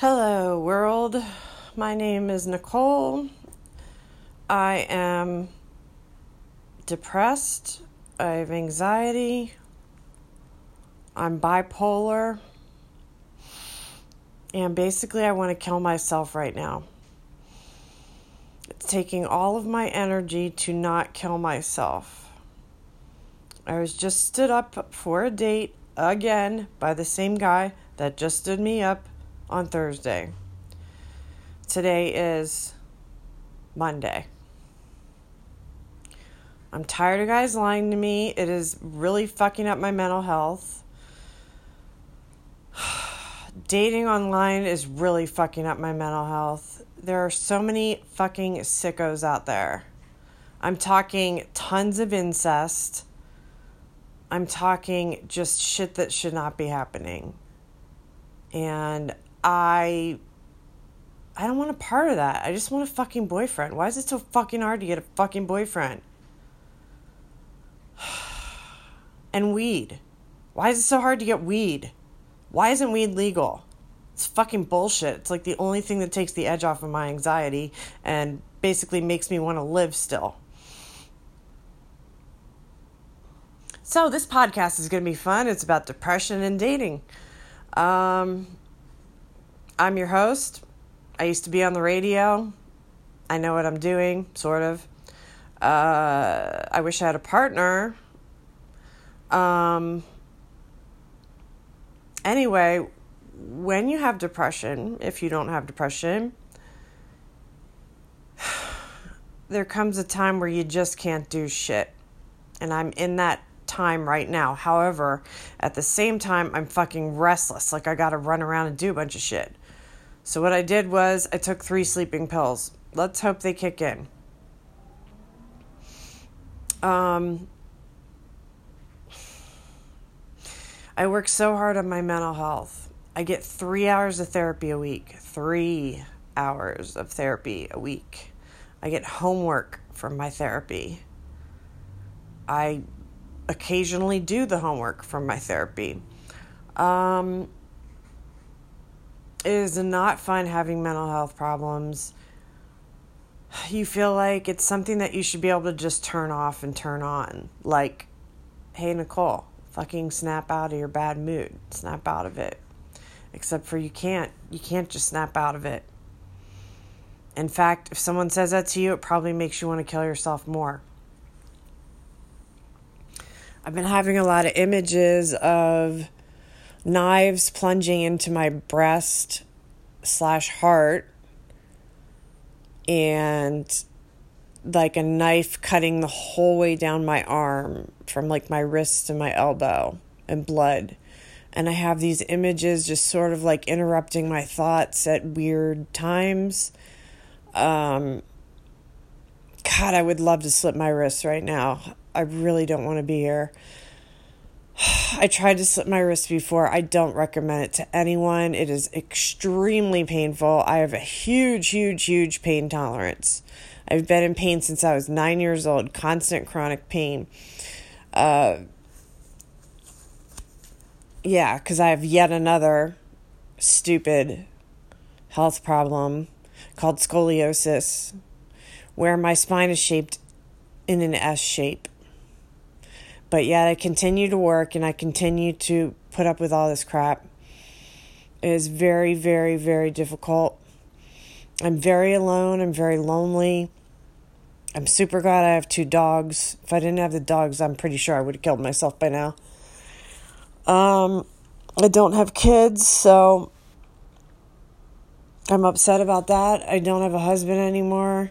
Hello, world. My name is Nicole. I am depressed. I have anxiety. I'm bipolar. And basically, I want to kill myself right now. It's taking all of my energy to not kill myself. I was just stood up for a date again by the same guy that just stood me up on Thursday. Today is Monday. I'm tired of guys lying to me. It is really fucking up my mental health. Dating online is really fucking up my mental health. There are so many fucking sickos out there. I'm talking tons of incest. I'm talking just shit that should not be happening. And I I don't want a part of that. I just want a fucking boyfriend. Why is it so fucking hard to get a fucking boyfriend? and weed. Why is it so hard to get weed? Why isn't weed legal? It's fucking bullshit. It's like the only thing that takes the edge off of my anxiety and basically makes me want to live still. So, this podcast is going to be fun. It's about depression and dating. Um, I'm your host. I used to be on the radio. I know what I'm doing, sort of. Uh, I wish I had a partner. Um, anyway, when you have depression, if you don't have depression, there comes a time where you just can't do shit. And I'm in that time right now. However, at the same time, I'm fucking restless. Like I gotta run around and do a bunch of shit. So what I did was I took three sleeping pills. Let's hope they kick in. Um, I work so hard on my mental health. I get three hours of therapy a week. Three hours of therapy a week. I get homework from my therapy. I occasionally do the homework from my therapy. Um, it is not fun having mental health problems. You feel like it's something that you should be able to just turn off and turn on. Like, hey, Nicole, fucking snap out of your bad mood. Snap out of it. Except for you can't. You can't just snap out of it. In fact, if someone says that to you, it probably makes you want to kill yourself more. I've been having a lot of images of knives plunging into my breast slash heart and like a knife cutting the whole way down my arm from like my wrist to my elbow and blood. And i have these images just sort of like interrupting my thoughts at weird times. Um god i would love to slip my wrist right now. I really don't want to be here I tried to slip my wrist before. I don't recommend it to anyone. It is extremely painful. I have a huge, huge, huge pain tolerance. I've been in pain since I was nine years old, constant chronic pain. Uh, yeah, because I have yet another stupid health problem called scoliosis, where my spine is shaped in an S shape. But yet I continue to work and I continue to put up with all this crap. It is very, very, very difficult. I'm very alone. I'm very lonely. I'm super glad I have two dogs. If I didn't have the dogs, I'm pretty sure I would have killed myself by now. Um, I don't have kids, so I'm upset about that. I don't have a husband anymore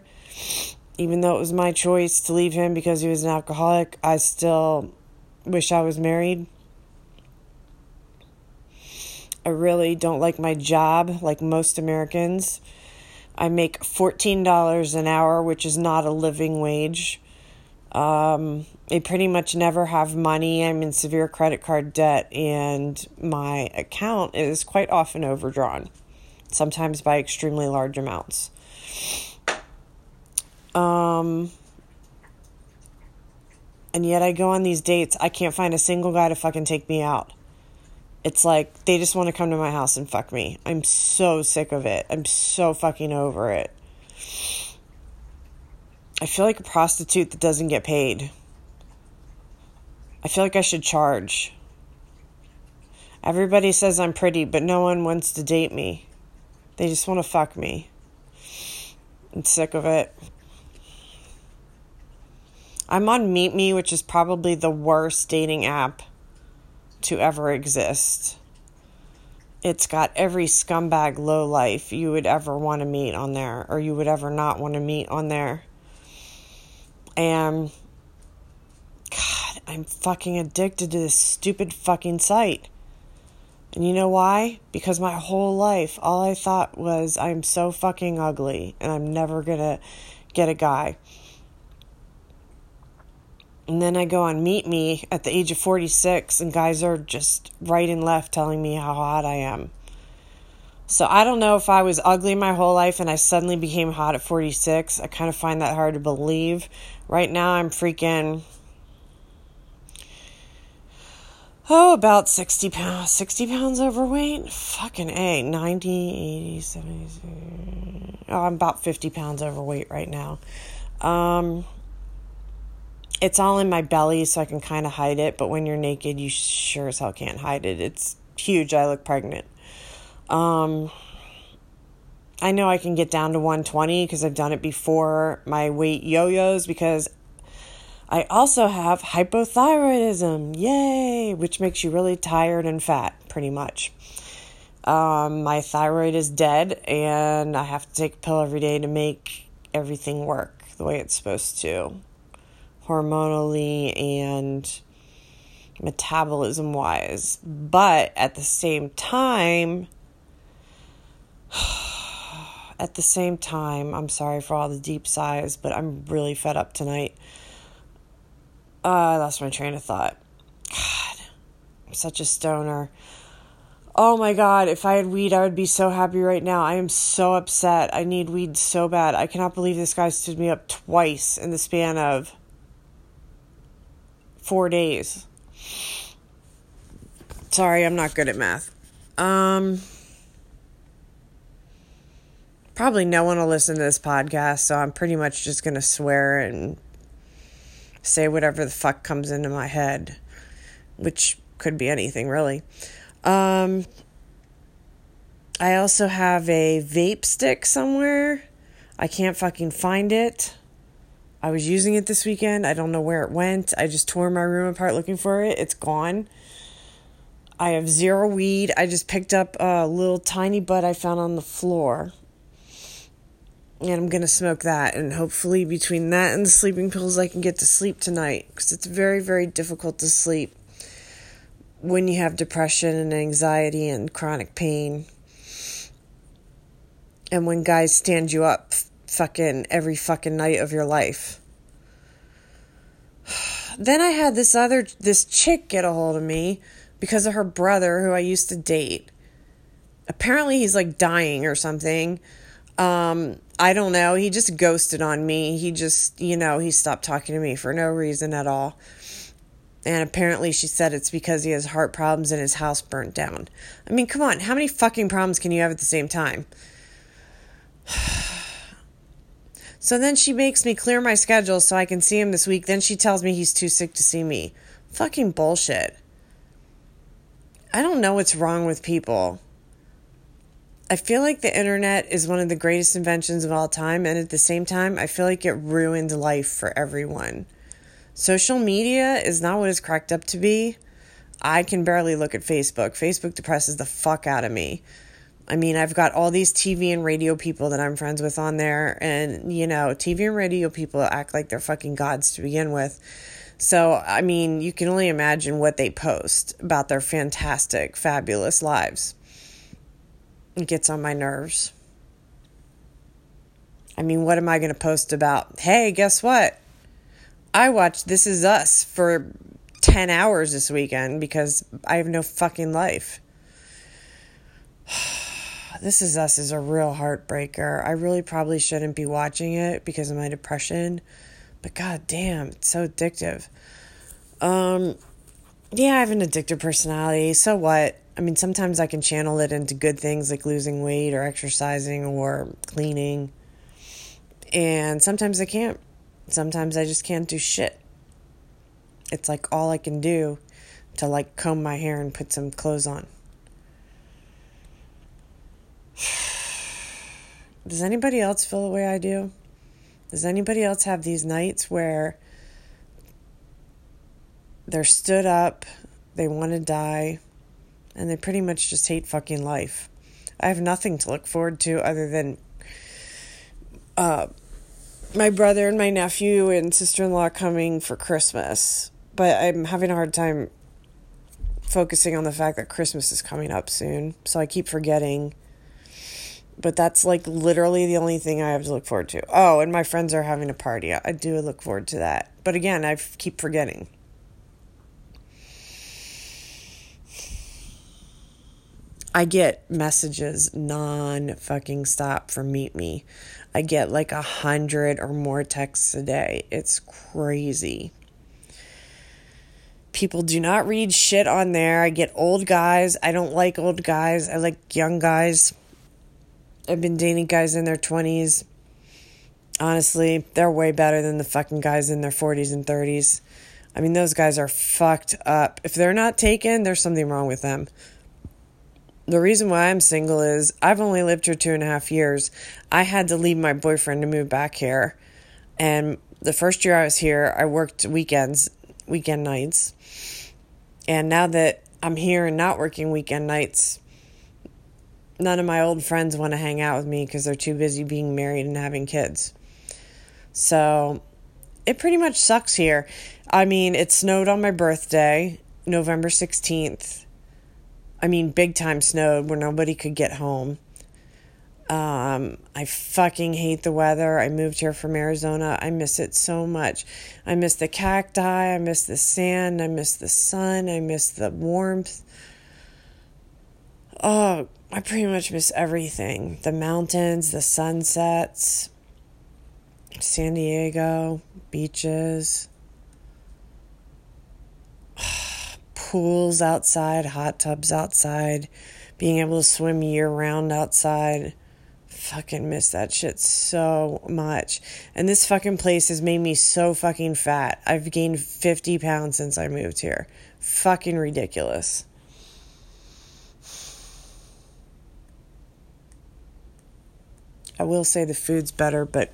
even though it was my choice to leave him because he was an alcoholic, I still wish I was married. I really don't like my job like most Americans. I make $14 an hour, which is not a living wage. Um, I pretty much never have money. I'm in severe credit card debt, and my account is quite often overdrawn, sometimes by extremely large amounts. Um, and yet I go on these dates. I can't find a single guy to fucking take me out. It's like they just want to come to my house and fuck me. I'm so sick of it. I'm so fucking over it. I feel like a prostitute that doesn't get paid. I feel like I should charge. Everybody says I'm pretty, but no one wants to date me. They just want to fuck me. I'm sick of it. I'm on Meet Me, which is probably the worst dating app to ever exist. It's got every scumbag low life you would ever want to meet on there, or you would ever not want to meet on there. And God, I'm fucking addicted to this stupid fucking site. And you know why? Because my whole life, all I thought was, I'm so fucking ugly and I'm never gonna get a guy. And then I go on Meet Me at the age of 46, and guys are just right and left telling me how hot I am. So I don't know if I was ugly my whole life and I suddenly became hot at 46. I kind of find that hard to believe. Right now, I'm freaking oh, about 60 pounds, 60 pounds overweight. Fucking A, 90, 80, 70. Oh, I'm about 50 pounds overweight right now. Um, it's all in my belly, so I can kind of hide it, but when you're naked, you sure as hell can't hide it. It's huge. I look pregnant. Um, I know I can get down to 120 because I've done it before. My weight yo yos because I also have hypothyroidism, yay, which makes you really tired and fat, pretty much. Um, my thyroid is dead, and I have to take a pill every day to make everything work the way it's supposed to, hormonally and metabolism wise. But at the same time, at the same time, I'm sorry for all the deep sighs, but I'm really fed up tonight. Uh, I lost my train of thought. God, I'm such a stoner. Oh my God, if I had weed, I would be so happy right now. I am so upset. I need weed so bad. I cannot believe this guy stood me up twice in the span of four days. Sorry, I'm not good at math. Um, probably no one will listen to this podcast, so I'm pretty much just going to swear and say whatever the fuck comes into my head, which could be anything really. Um, I also have a vape stick somewhere. I can't fucking find it. I was using it this weekend. I don't know where it went. I just tore my room apart looking for it. It's gone. I have zero weed. I just picked up a little tiny bud I found on the floor and I'm going to smoke that. And hopefully, between that and the sleeping pills, I can get to sleep tonight because it's very, very difficult to sleep when you have depression and anxiety and chronic pain. And when guys stand you up fucking every fucking night of your life. Then I had this other this chick get a hold of me because of her brother who I used to date. Apparently he's like dying or something. Um I don't know. He just ghosted on me. He just, you know, he stopped talking to me for no reason at all. And apparently she said it's because he has heart problems and his house burnt down. I mean, come on. How many fucking problems can you have at the same time? So then she makes me clear my schedule so I can see him this week. Then she tells me he's too sick to see me. Fucking bullshit. I don't know what's wrong with people. I feel like the internet is one of the greatest inventions of all time, and at the same time, I feel like it ruined life for everyone. Social media is not what it's cracked up to be. I can barely look at Facebook. Facebook depresses the fuck out of me. I mean, I've got all these TV and radio people that I'm friends with on there, and you know, TV and radio people act like they're fucking gods to begin with. So, I mean, you can only imagine what they post about their fantastic, fabulous lives. It gets on my nerves. I mean, what am I going to post about? Hey, guess what? I watched This Is Us for 10 hours this weekend because I have no fucking life. This Is Us is a real heartbreaker. I really probably shouldn't be watching it because of my depression, but god damn, it's so addictive. Um, yeah, I have an addictive personality. So what? I mean, sometimes I can channel it into good things like losing weight or exercising or cleaning. And sometimes I can't. Sometimes I just can't do shit. It's like all I can do to like comb my hair and put some clothes on. Does anybody else feel the way I do? Does anybody else have these nights where they're stood up, they want to die, and they pretty much just hate fucking life? I have nothing to look forward to other than uh, my brother and my nephew and sister in law coming for Christmas. But I'm having a hard time focusing on the fact that Christmas is coming up soon. So I keep forgetting but that's like literally the only thing I have to look forward to. Oh, and my friends are having a party. I do look forward to that. But again, I keep forgetting. I get messages non fucking stop from Meet Me. I get like a hundred or more texts a day. It's crazy. People do not read shit on there. I get old guys. I don't like old guys. I like young guys. I've been dating guys in their 20s. Honestly, they're way better than the fucking guys in their 40s and 30s. I mean, those guys are fucked up. If they're not taken, there's something wrong with them. The reason why I'm single is I've only lived here two and a half years. I had to leave my boyfriend to move back here. And the first year I was here, I worked weekends, weekend nights. And now that I'm here and not working weekend nights, none of my old friends want to hang out with me because they're too busy being married and having kids. So it pretty much sucks here. I mean, it snowed on my birthday, November 16th. I mean, big time snowed where nobody could get home. Um, I fucking hate the weather. I moved here from Arizona. I miss it so much. I miss the cacti. I miss the sand. I miss the sun. I miss the warmth. Oh, I pretty much miss everything the mountains, the sunsets, San Diego, beaches, pools outside, hot tubs outside, being able to swim year round outside. Fucking miss that shit so much. And this fucking place has made me so fucking fat. I've gained 50 pounds since I moved here. Fucking ridiculous. I will say the food's better, but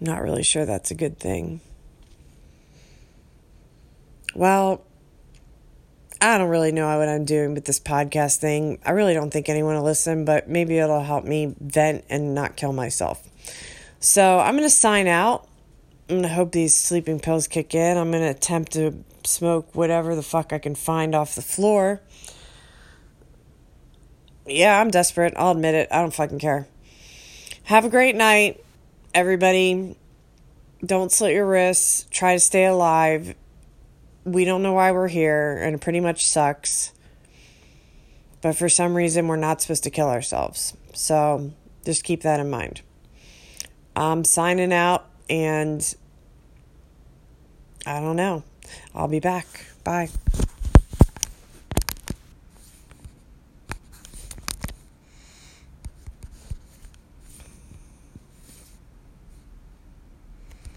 I'm not really sure that's a good thing. Well, I don't really know what I'm doing with this podcast thing. I really don't think anyone will listen, but maybe it'll help me vent and not kill myself. So I'm going to sign out. I'm going to hope these sleeping pills kick in. I'm going to attempt to smoke whatever the fuck I can find off the floor. Yeah, I'm desperate. I'll admit it. I don't fucking care. Have a great night, everybody. Don't slit your wrists. Try to stay alive. We don't know why we're here, and it pretty much sucks. But for some reason, we're not supposed to kill ourselves. So just keep that in mind. I'm signing out, and I don't know. I'll be back. Bye.